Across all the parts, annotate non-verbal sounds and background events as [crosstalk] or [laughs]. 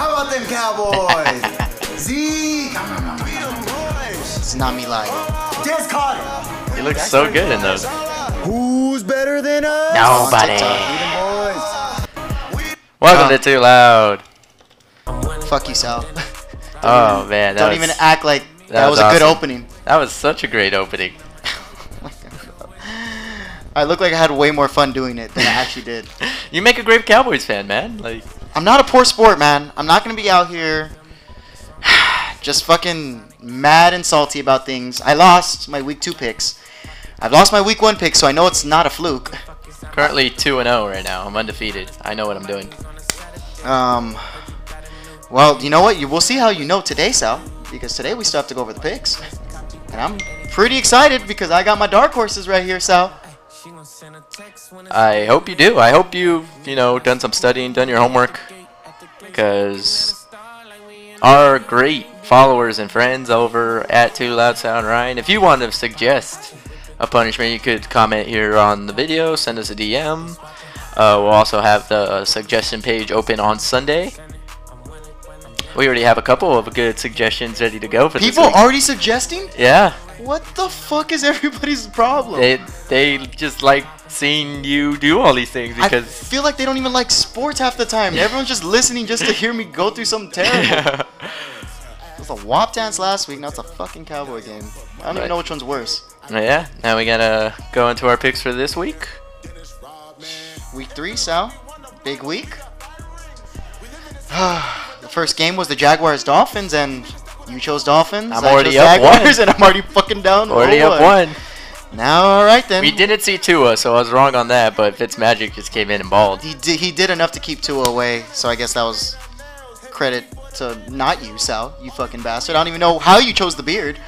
How about them Cowboys? [laughs] Zeke. It's not me lying. Des Carter. He looks so good in those. Who's better than us? Nobody. TikTok. Freedom boys. Welcome Oh. to Too Loud. Fuck you, Sal. [laughs] Oh man, that Don't was, even act like that, that was, was a good opening. that was such a great opening. [laughs] I look like I had way more fun doing it than I actually did. You make a great Cowboys fan, man. Like, I'm not a poor sport, man. I'm not gonna be out here [sighs] just fucking mad and salty about things. I lost my week two picks. I've lost my week one pick, so I know it's not a fluke. currently two and zero right now. I'm undefeated. I know what I'm doing. Um, well, you know what? You we'll see how you know today, Sal, because today we still have to go over the picks, and I'm pretty excited because I got my dark horses right here, Sal. I hope you do. I hope you've, you know, done some studying, done your homework. Because our great followers and friends over at Too Loud Sound Ryan, if you want to suggest a punishment, you could comment here on the video, send us a DM. Uh, we'll also have the suggestion page open on Sunday. We already have a couple of good suggestions ready to go for People already suggesting? yeah, What the fuck is everybody's problem? they they just like seeing you do all these things because I feel like they don't even like sports half the time. Everyone's just listening just to hear me go through something [laughs] terrible. It was a WAP dance last week, now it's a fucking cowboy game. I don't Right. even know which one's worse. Yeah, now we gotta go into our picks for this week. Week three, Sal. Big week. [sighs] the first game was the Jaguars Dolphins, and you chose Dolphins. I'm already up one. [laughs] And I'm already fucking down. Already 0-1. up one. Now, all right then. We didn't see Tua, so I was wrong on that, but Fitzmagic just came in and balled. He did. He did enough to keep Tua away, so I guess that was credit to not you, Sal. You fucking bastard. I don't even know how you chose the beard.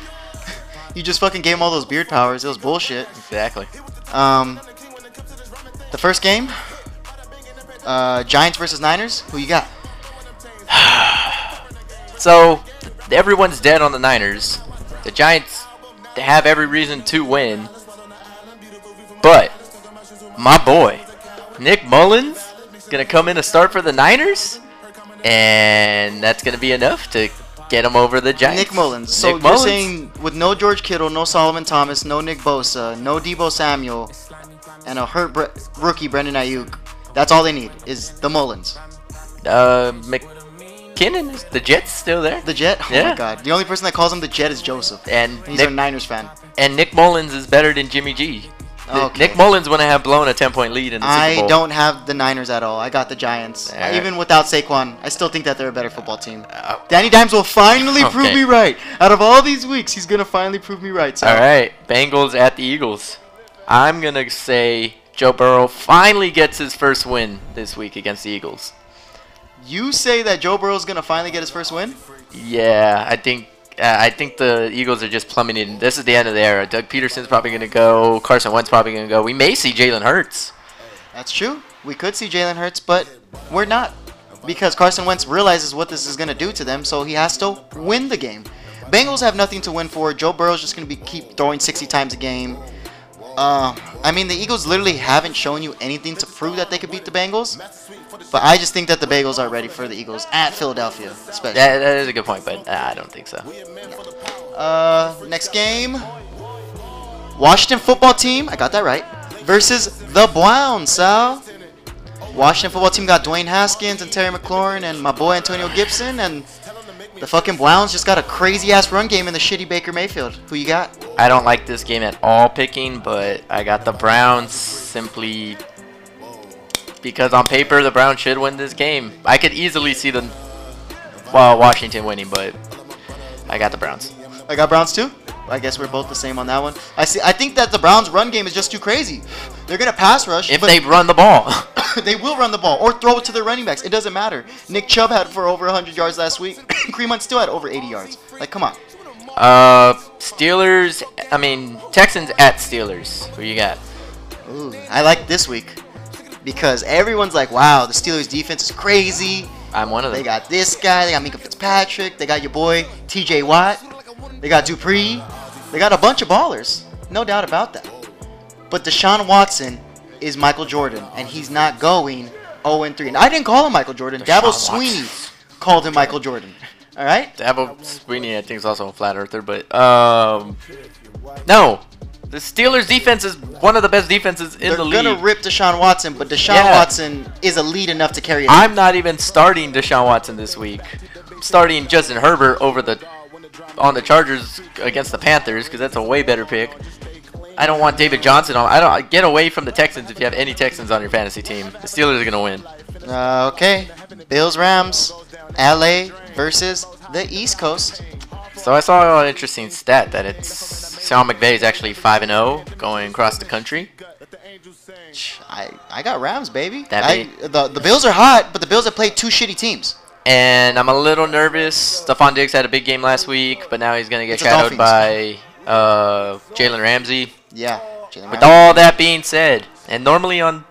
[laughs] you just fucking gave him all those beard powers. It was bullshit. Exactly. Um, the first game, uh, Giants versus Niners. Who you got? [sighs] So, everyone's dead on the Niners. The Giants have every reason to win. But, my boy, Nick Mullens, to come in to start for the Niners. And that's going to be enough to get him over the Giants. Nick Mullens. So Nick you're Mullens. saying with no George Kittle, no Solomon Thomas, no Nick Bosa, no Deebo Samuel, and a hurt Bre- rookie Brandon Aiyuk, that's all they need is the Mullens. Uh, McKinnon, is the Jets still there? The Jet. Oh Yeah. my God. The only person that calls him the Jet is Joseph. And He's Nick, a Niners fan. and Nick Mullens is better than Jimmy G. Okay. Nick Mullens wouldn't have blown a 10 point lead in the Super I Bowl. don't have the Niners at all. I got the Giants. Alright. Even without Saquon, I still think that they're a better football team. Uh, Danny Dimes will finally [laughs] prove me right. Out of all these weeks, he's gonna finally prove me right. So. All right, Bengals at the Eagles. I'm gonna say Joe Burrow finally gets his first win this week against the Eagles. You say that Joe Burrow's gonna finally get his first win? Yeah, I think uh, I think the Eagles are just plummeting. This is the end of the era. Doug Pederson's probably gonna go. Carson Wentz probably gonna go. We may see Jalen Hurts. That's true. We could see Jalen Hurts, but we're not. Because Carson Wentz realizes what this is going to do to them, so he has to win the game. Bengals have nothing to win for. Joe Burrow's just going to be keep throwing 60 times a game. Uh, I mean, the Eagles literally haven't shown you anything to prove that they could beat the Bengals. But I just think that the Bagels are ready for the Eagles at Philadelphia, especially. That, that is a good point, but uh, I don't think so. Uh, next game. Washington football team, I got that right, versus the Browns, Sal. Washington football team got Dwayne Haskins and Terry McLaurin and my boy Antonio Gibson, and the fucking Browns just got a crazy ass run game in the shitty Baker Mayfield. Who you got? I don't like this game at all picking, but I got the Browns simply because on paper the Browns should win this game. I could easily see the well Washington winning, but I got the Browns. I got Browns too. I guess we're both the same on that one. I see. I think that the Browns' run game is just too crazy. They're gonna pass rush, If but they run the ball. [coughs] [coughs] they will run the ball or throw it to their running backs. It doesn't matter. Nick Chubb had for over 100 yards last week. [coughs] Kareem Hunt still had over 80 yards. Like, come on. uh Steelers I mean Texans at Steelers. Who you got? Ooh, I like this week because everyone's like, "Wow, the Steelers' defense is crazy." I'm one of them. They got this guy. They got Minkah Fitzpatrick. They got your boy T.J. Watt. They got Dupree. They got a bunch of ballers, no doubt about that. But Deshaun Watson is Michael Jordan, and he's not going 0 3. And I didn't call him Michael Jordan. Deshaun Dabo. Swinney called him Michael Jordan. [laughs] All right. Dabo Swinney, I think, is also a flat earther, but um, no, the Steelers' defense is one of the best defenses in They're the league. They're gonna rip Deshaun Watson, but Deshaun Yeah. Watson is elite enough to carry. I'm not even starting Deshaun Watson this week. I'm starting Justin Herbert over the on the Chargers against the Panthers because that's a way better pick. I don't want David Johnson on. I don't get away from the Texans if you have any Texans on your fantasy team. The Steelers are gonna win. Uh, okay. Bills Rams, LA versus the East Coast. So I saw an interesting stat that it's Sean McVay is actually five and zero going across the country. I, I got Rams, baby. That I, the the Bills are hot, but the Bills have played two shitty teams. And I'm a little nervous. Stefon Diggs had a big game last week, but now he's gonna get It's shadowed by uh, Jalen Ramsey. Yeah. With Ramsey. all that being said, and normally on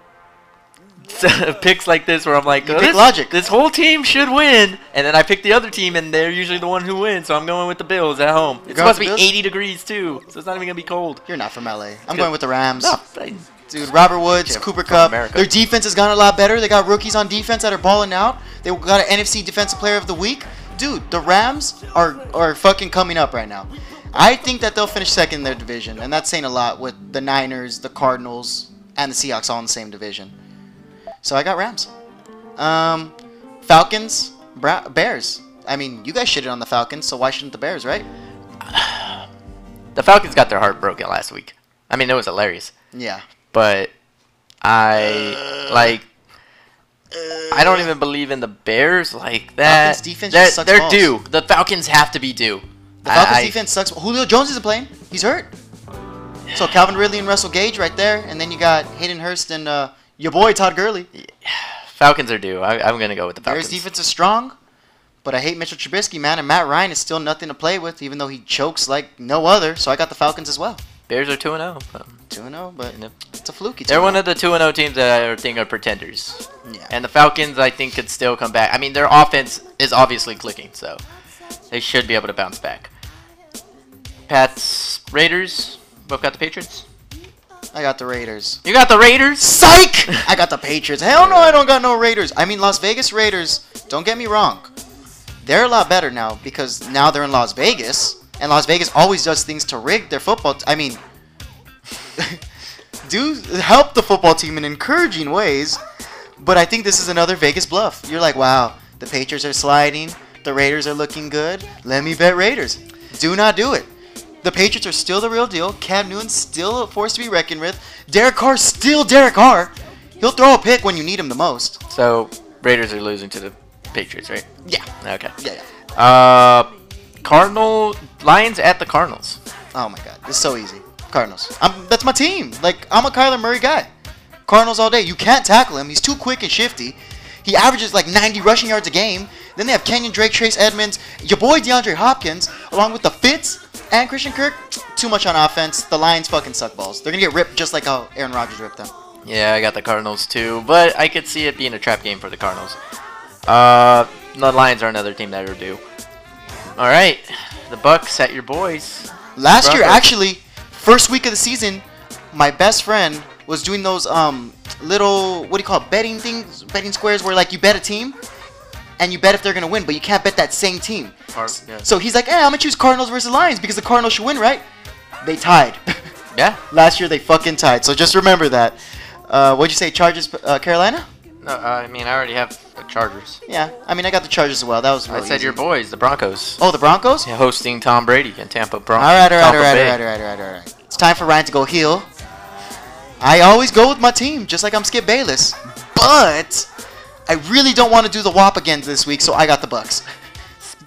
[laughs] picks like this where I'm like, "Oh, this, logic." this whole team should win, and then I pick the other team, and they're usually the one who wins. So I'm going with the Bills at home. It's supposed to be Bills? 80 degrees too, so it's not even gonna be cold. You're not from LA. I'm Good. going with the Rams. No, I- Dude, Robert Woods, Cooper Kupp. America. Their defense has gotten a lot better. They got rookies on defense that are balling out. They got an NFC Defensive Player of the Week. Dude, the Rams are are fucking coming up right now. I think that they'll finish second in their division, and that's saying a lot with the Niners, the Cardinals, and the Seahawks all in the same division. So I got Rams. Um, Falcons, Bra- Bears. I mean, you guys shitted on the Falcons, so why shouldn't the Bears, right? [sighs] the Falcons got their heart broken last week. I mean, it was hilarious, Yeah. but I like. I don't even believe in the Bears like that. Falcons defense they're just sucks they're balls. due. The Falcons have to be due. The Falcons I- defense sucks. Julio Jones isn't playing. He's hurt. So Calvin Ridley and Russell Gage right there, and then you got Hayden Hurst and uh, your boy Todd Gurley. [sighs] Falcons are due. I, I'm gonna go with the Falcons. Bears defense is strong, but I hate Mitchell Trubisky, man, and Matt Ryan is still nothing to play with, even though he chokes like no other. So I got the Falcons as well. Bears are two and zero. Um, Two and zero, but it's a fluky. They're one of the two and zero teams that I think are pretenders. Yeah. And the Falcons, I think, could still come back. I mean, their offense is obviously clicking, so they should be able to bounce back. Pats, Raiders. Both got the Patriots. I got the Raiders. You got the Raiders. Psych! [laughs] I got the Patriots. Hell no, I don't got no Raiders. I mean, Las Vegas Raiders, don't get me wrong. They're a lot better now because now they're in Las Vegas, and Las Vegas always does things to rig their football. I mean, [laughs] do help the football team in encouraging ways, but I think this is another Vegas bluff. You're like, wow, the Patriots are sliding, the Raiders are looking good. Let me bet Raiders. Do not do it. The Patriots are still the real deal. Cam Newton's still a force to be reckoned with. Derek Carr's still Derek Carr. He'll throw a pick when you need him the most. So Raiders are losing to the Patriots, right? Yeah. Okay. Yeah, yeah. Uh, Cardinal Lions at the Cardinals. Oh my god, it's so easy. Cardinals. I'm, that's my team. Like I'm a Kyler Murray guy. Cardinals all day. You can't tackle him. He's too quick and shifty. He averages like 90 rushing yards a game. Then they have Kenyan Drake, Trace Edmonds, your boy DeAndre Hopkins, along with the Fitz and Christian Kirk. Too much on offense. The Lions fucking suck balls. They're gonna get ripped just like how Aaron Rodgers ripped them. Yeah, I got the Cardinals too, but I could see it being a trap game for the Cardinals. Uh, the Lions are another team that are due. All right, the Bucks at your boys. Last year, actually, first week of the season, my best friend was doing those um little what do you call it betting things, betting squares where like you bet a team, and you bet if they're gonna win, but you can't bet that same team. So he's like, "Hey, I'm gonna choose Cardinals versus Lions because the Cardinals should win, right?" They tied. [laughs] Yeah. Last year they fucking tied. So just remember that. Uh, what'd you say? Chargers, uh, Carolina? No, I mean I already have the Chargers. Yeah. I mean, I got the Chargers as well. That was. I said easy. your boys, the Broncos, Oh, the Broncos. Yeah, hosting Tom Brady and Tampa Broncos. All right, all right, all right, all right, all right, all right, all right. It's time for Ryan to go heel. I always go with my team, just like I'm Skip Bayless. But I really don't want to do the WAP again this week, so I got the Bucks.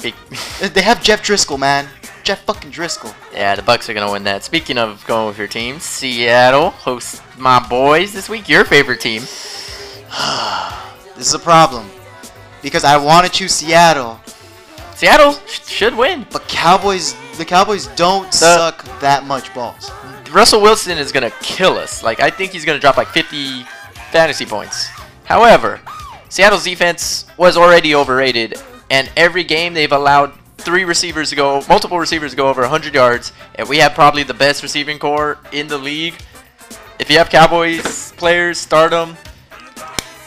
[laughs] They have Jeff Driskel, man. Jeff fucking Driskel. yeah, the Bucks are gonna win that. Speaking of going with your team, Seattle hosts my boys this week. Your favorite team. [sighs] This is a problem because I want to choose Seattle, Seattle sh- should win. but Cowboys. The Cowboys don't suck that much balls. Russell Wilson is gonna kill us. Like I think he's gonna drop like 50 fantasy points. However, Seattle's defense was already overrated, and every game they've allowed three receivers to go, multiple receivers to go over 100 yards, and we have probably the best receiving corps in the league. If you have Cowboys players, start them.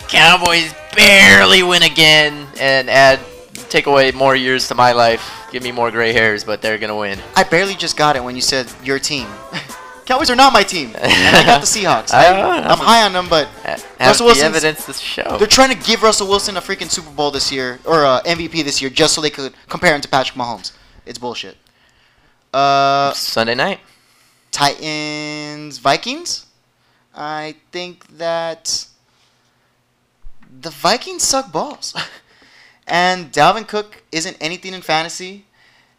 Cowboys barely win again and add take away more years to my life, give me more gray hairs, but they're gonna win. I barely just got it when you said your team. [laughs] Cowboys are not my team, and I got the [laughs] Seahawks. I, I'm high on them, but Have Russell the evidence to show. they're trying to give Russell Wilson a freaking Super Bowl this year or uh, MVP this year just so they could compare him to Patrick Mahomes. It's bullshit. Uh, Sunday night. Titans Vikings. I think that the Vikings suck balls. [laughs] and Dalvin Cook isn't anything in fantasy.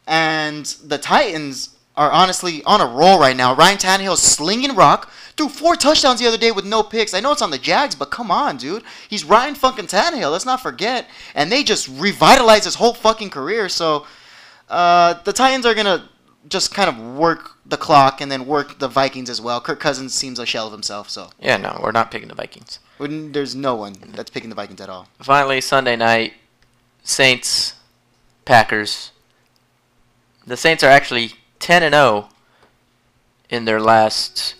And the Titans are honestly on a roll right now. Ryan Tannehill's slinging rock. Threw four touchdowns the other day with no picks. I know it's on the Jags, but come on, dude. He's Ryan fucking Tannehill. Let's not forget. And they just revitalized his whole fucking career. So uh, the Titans are gonna just kind of work the clock and then work the Vikings as well. Kirk Cousins seems a shell of himself, so Yeah, no, we're not picking the Vikings. wouldn't- there's no one that's picking the Vikings at all. Finally, Sunday night, Saints, Packers. The Saints are actually 10 and 0 in their last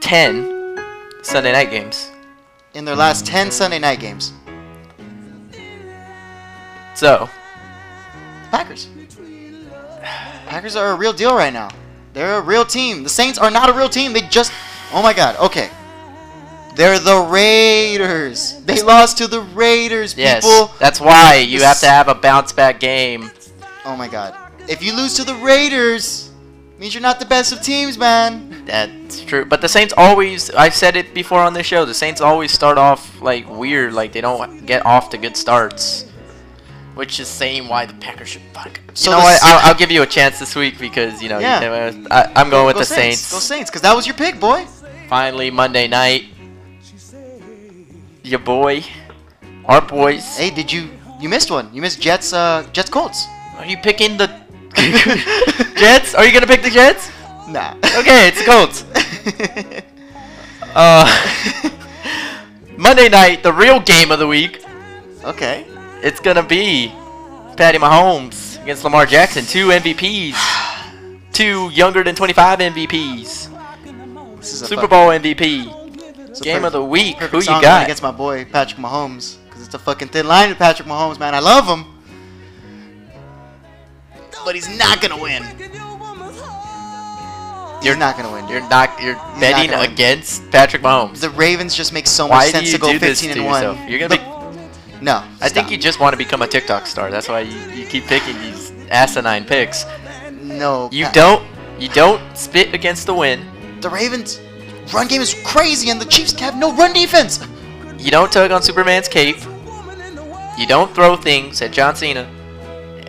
10 Sunday night games. In their last 10 Sunday night games, So, Packers. Packers are a real deal right now. They're a real team. The Saints are not a real team. They just Oh my god. Okay. They're the Raiders. They lost to the Raiders, yes, that's why you have to have a bounce back game. Oh my god. If you lose to the Raiders, means you're not the best of teams, man. That's true. But the Saints always, I've said it before on the show, the Saints always start off like weird, like they don't get off to good starts. Which is saying why the Packers should fuck. So you know what? I'll, I'll give you a chance this week because you know. Yeah. You, I, I'm going with Go the Saints. Go Saints, because that was your pick, boy. Finally, Monday night. Your boy, our boys. Hey, did you you missed one? You missed Jets uh Jets Colts. Are you picking the [laughs] Jets? Are you gonna pick the Jets? Nah. Okay, it's the Colts. [laughs] Uh, Monday night, the real game of the week. okay. It's gonna be Patty Mahomes against Lamar Jackson, two MVPs, two younger than 25 MVPs, This is a Super Bowl MVP, game of the week. Who you got? against my boy Patrick Mahomes? Because it's a fucking thin line with Patrick Mahomes, man. I love him, but he's not gonna win. You're not gonna win. You're not. You're not betting gonna win. against Patrick Mahomes. The Ravens just make so much Why do sense to go 15 to and one. yourself? You're gonna be. The- no. I think you just want to become a TikTok star. That's why you, you keep picking these asinine picks. no. You Pat- don't. You don't spit against the wind. The Ravens run game is crazy, and the Chiefs have no run defense. You don't tug on Superman's cape. You don't throw things at John Cena.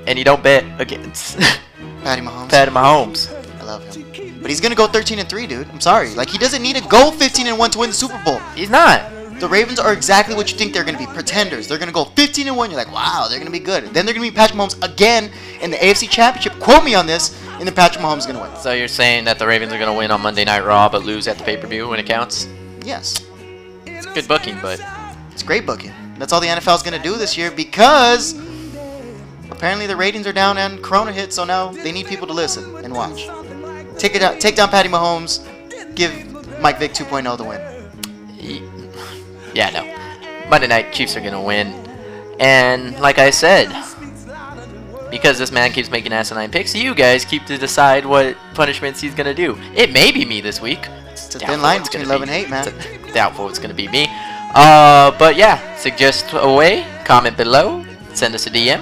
And you don't bet against [laughs] Patty Mahomes. Pat Mahomes. I love him. But he's gonna go 13 and 3, dude. I'm sorry. Like he doesn't need to go 15 and 1 to win the Super Bowl. He's not. The Ravens are exactly what you think they're gonna be. Pretenders. They're gonna go 15 and 1. You're like, wow, they're gonna be good. Then they're gonna be Patrick Mahomes again in the AFC Championship. Quote me on this. And then Patrick Mahomes is gonna win. So you're saying that the Ravens are going to win on Monday Night Raw but lose at the pay-per-view when it counts? Yes. It's good booking, but It's great booking. That's all the NFL is gonna do this year because apparently the ratings are down and Corona hit. So now they need people to listen and watch. Take it out. Take down Patty Mahomes. Give Mike Vick 2.0 the win. yeah, no. Monday Night Chiefs are going to win. And like I said, because this man keeps making asinine picks, you guys keep to decide what punishments he's going to do. It may be me this week. It's a Doubtful thin line between gonna love be- and hate, man. it's doubtful it's gonna be me. Uh, but yeah, suggest away, comment below, send us a DM.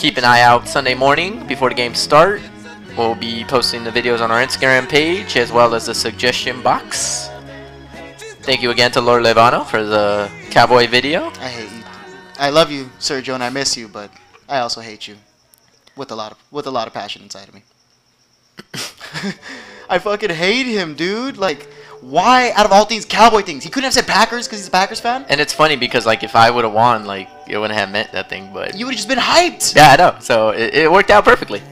Keep an eye out Sunday morning before the games start. We'll be posting the videos on our Instagram page as well as the suggestion box. Thank you again to Lord Levano for the cowboy video. I hate you. I love you, Sergio, and I miss you, but I also hate you with a lot of with a lot of passion inside of me. [laughs] I fucking hate him, dude. Like, why out of all things, cowboy things? He couldn't have said Packers because he's a Packers fan. And it's funny because like if I would have won, like it wouldn't have meant that thing. But You would have just been hyped. yeah, I know. So it, it worked out perfectly.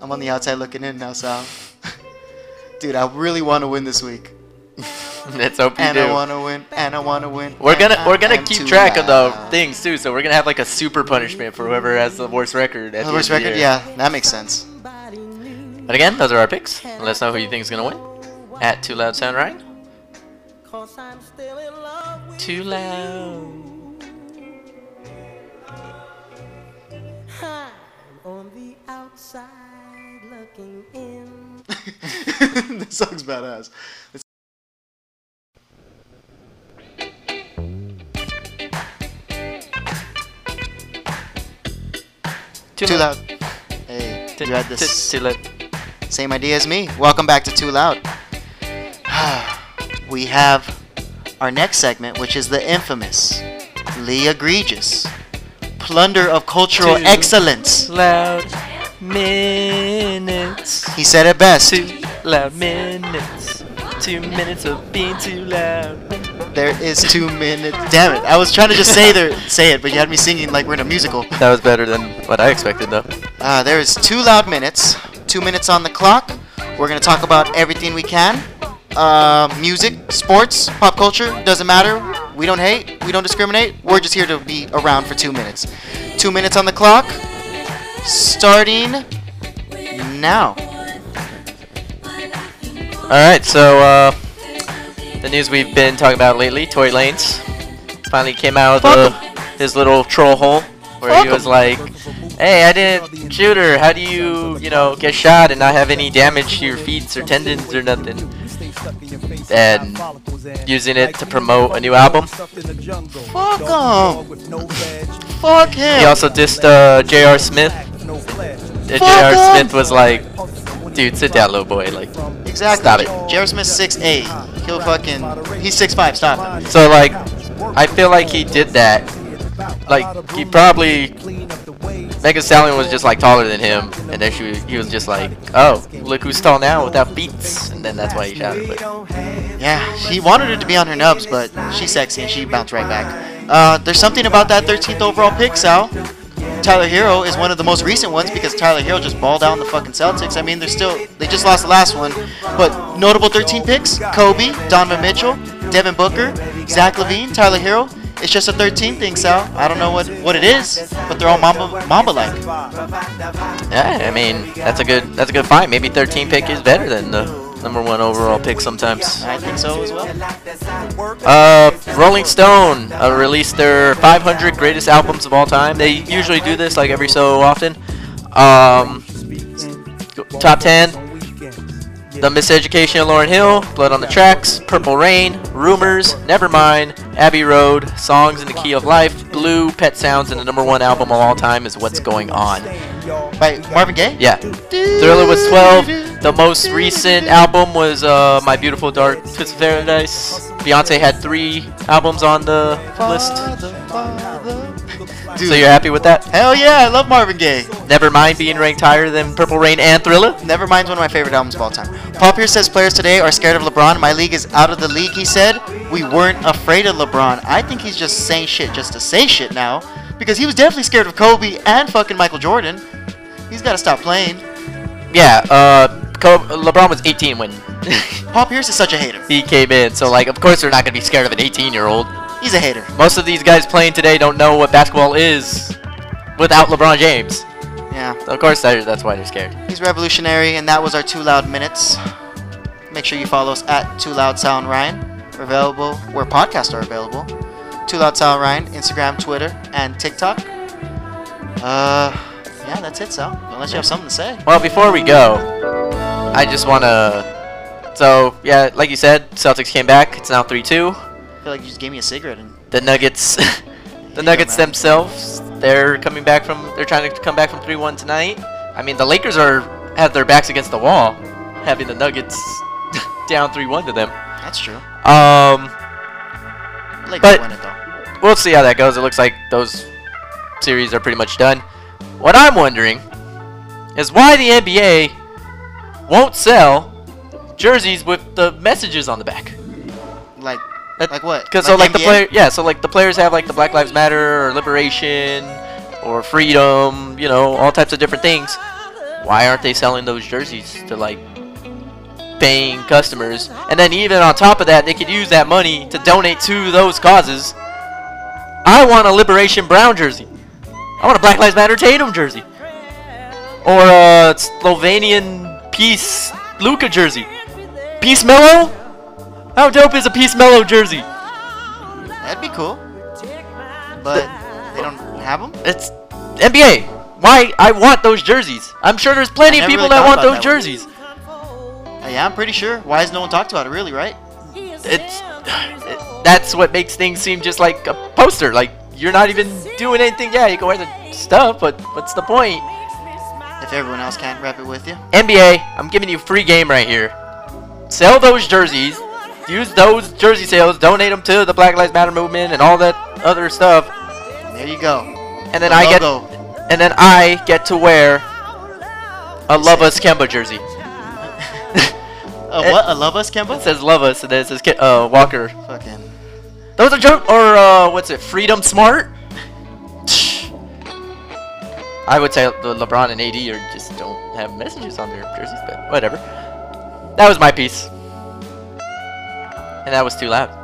I'm on the outside looking in now, Sal. [laughs] Dude, I really want to win this week, Let's hope you and do. I want to win, and I want to win. We're gonna we're gonna keep track of the things too, so we're gonna have like a super punishment for whoever has the worst record. At The the worst the record, year. yeah, that makes sense. But again, those are our picks. Let us know who you think is gonna win. At Too Loud Sound Right too loud. I'm on the outside looking in. [laughs] this song's badass. It's too, too loud. loud. Hey, t- you had this. T- too loud. Same idea as me. Welcome back to Too Loud. [sighs] we have our next segment, which is the infamous Lee Egregious Plunder of Cultural Too Excellence. Loud minutes. He said it best. Two loud minutes. Two minutes of being too loud. There is two minutes. Damn it! I was trying to just say there, say it, but you had me singing like we're in a musical. That was better than what I expected, though. Uh, there is two loud minutes. Two minutes on the clock. We're gonna talk about everything we can. Uh, music, sports, pop culture. Doesn't matter. We don't hate. We don't discriminate. We're just here to be around for two minutes. Two minutes on the clock. Starting now. All right, so uh, the news we've been talking about lately, Tory Lanez, finally came out of Fuck the, his little troll hole where Fuck he was him. like, "Hey, I didn't shoot her. How do you, you know, get shot and not have any damage to your feet or tendons or nothing?" And using it to promote a new album. Fuck him. Fuck him. He also dissed uh, J.R. Smith. J.R. Smith was like, "Dude, sit down, little boy." Like, exactly. Stop it. Jared Smith 6'8". He'll fucking. He's 6'5". Stop it. so like, I feel like he did that. Like, he probably Megan Stallion was just like taller than him, and then she he was just like, "Oh, look who's tall now without beats," and then that's why he shouted. But Yeah, he wanted her to be on her nubs, but she's sexy and she bounced right back. Uh, there's something about that 13th overall pick, Sal. Tyler Herro is one of the most recent ones because Tyler Herro just balled out in the fucking Celtics. I mean, they're still they just lost the last one, but notable 13 picks: Kobe, Donovan Mitchell, Devin Booker, Zach LaVine, Tyler Herro. It's just a 13 thing, Sal. I don't know what what it is, but they're all Mamba Mamba like. yeah, I mean that's a good that's a good find. Maybe 13 pick is better than the number one overall pick sometimes. I think so as well. Uh, Rolling Stone uh, released their 500 greatest albums of all time. They usually do this like every so often. Um, top 10. The Miseducation of Lauryn Hill, Blood on the Tracks, Purple Rain, Rumors, Nevermind, Abbey Road, Songs in the Key of Life, Blue, Pet Sounds, and the number one album of all time is What's Going On. By Marvin Gaye. Yeah. Thriller was 12. The most recent album was uh, My Beautiful Dark Twisted Paradise. Beyonce had three albums on the list. Dude, So you're happy with that? hell yeah, I love Marvin Gaye. Nevermind being ranked higher than Purple Rain and Thriller. Never Nevermind's one of my favorite albums of all time. Paul Pierce says players today are scared of LeBron. My league is out of the league, he said. We weren't afraid of LeBron. I think he's just saying shit just to say shit now. Because he was definitely scared of Kobe and fucking Michael Jordan. He's got to stop playing. Yeah, uh, LeBron was 18 when Paul Pierce is such a hater. he came in, so like, of course they're not gonna be scared of an 18-year-old. He's a hater. Most of these guys playing today don't know what basketball is without LeBron James. Yeah, So of course that's why they're scared. he's revolutionary, and that was our Too Loud Minutes. Make sure you follow us at Too Loud Sound Ryan. We're available where podcasts are available. Too Loud Sound Ryan, Instagram, Twitter, and TikTok. Uh, yeah, that's it, Sal. Unless you have something to say. Well, before we go, I just wanna. So yeah, like you said, Celtics came back. It's now 3-2. I feel like you just gave me a cigarette and The Nuggets, [laughs] the Nuggets themselves, they're coming back from. They're trying to come back from 3-1 tonight. I mean, the Lakers are have their backs against the wall, having the Nuggets [laughs] down 3-1 to them. that's true. Um, Lakers But- win it though. we'll see how that goes. It looks like those series are pretty much done. What I'm wondering is why the NBA won't sell jerseys with the messages on the back. Like, That- like what? Because so like the player, yeah, so like the players have like the Black Lives Matter or liberation or freedom, you know, all types of different things. Why aren't they selling those jerseys to like paying customers? And then even on top of that, they could use that money to donate to those causes. I want a Liberation Brown jersey. I want a Black Lives Matter Tatum jersey. Or a Slovenian Peace Luka jersey. Peace Mellow? How dope is a Peace Mellow jersey? That'd be cool. But they don't have them. It's NBA. why I want those jerseys. I'm sure there's plenty of people really that want those that jerseys. Uh, yeah, I'm pretty sure. Why has no one talked about it, really, right? It's it- [sighs] that's what makes things seem just like a poster. Like you're not even doing anything. Yeah, you can wear the stuff, but what's the point? If everyone else can't rep it with you. NBA, I'm giving you free game right here. Sell those jerseys. Use those jersey sales. Donate them to the Black Lives Matter movement and all that other stuff. There you go. And then The I get and then I get to wear a Love Us Kemba jersey. [laughs] Uh, what? A love us, Kemba? It says Love Us and then it says uh, Walker. Fucking. Those are joke or uh, what's it? Freedom Smart. I would say the LeBron and AD are just don't have messages on their jerseys, but whatever. That was my piece, and that was too loud.